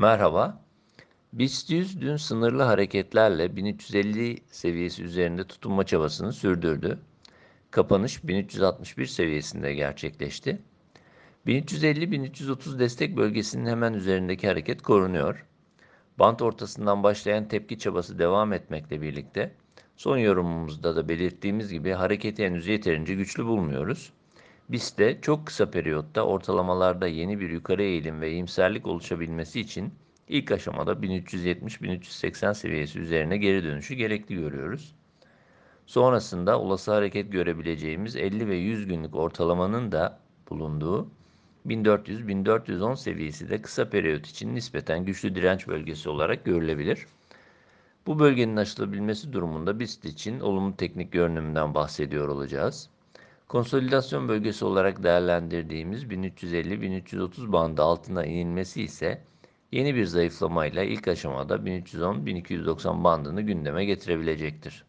Merhaba. BIST 100 dün sınırlı hareketlerle 1350 seviyesi üzerinde tutunma çabasını sürdürdü. Kapanış 1361 seviyesinde gerçekleşti. 1350-1330 destek bölgesinin hemen üzerindeki hareket korunuyor. Bant ortasından başlayan tepki çabası devam etmekle birlikte son yorumumuzda da belirttiğimiz gibi hareketi henüz yeterince güçlü bulmuyoruz. Biz de çok kısa periyotta ortalamalarda yeni bir yukarı eğilim ve iyimserlik oluşabilmesi için ilk aşamada 1370-1380 seviyesi üzerine geri dönüşü gerekli görüyoruz. Sonrasında olası hareket görebileceğimiz 50 ve 100 günlük ortalamanın da bulunduğu 1400-1410 seviyesi de kısa periyot için nispeten güçlü direnç bölgesi olarak görülebilir. Bu bölgenin aşılabilmesi durumunda BIST için olumlu teknik görünümünden bahsediyor olacağız. Konsolidasyon bölgesi olarak değerlendirdiğimiz 1350-1330 bandı altına inilmesi ise yeni bir zayıflamayla ilk aşamada 1310-1290 bandını gündeme getirebilecektir.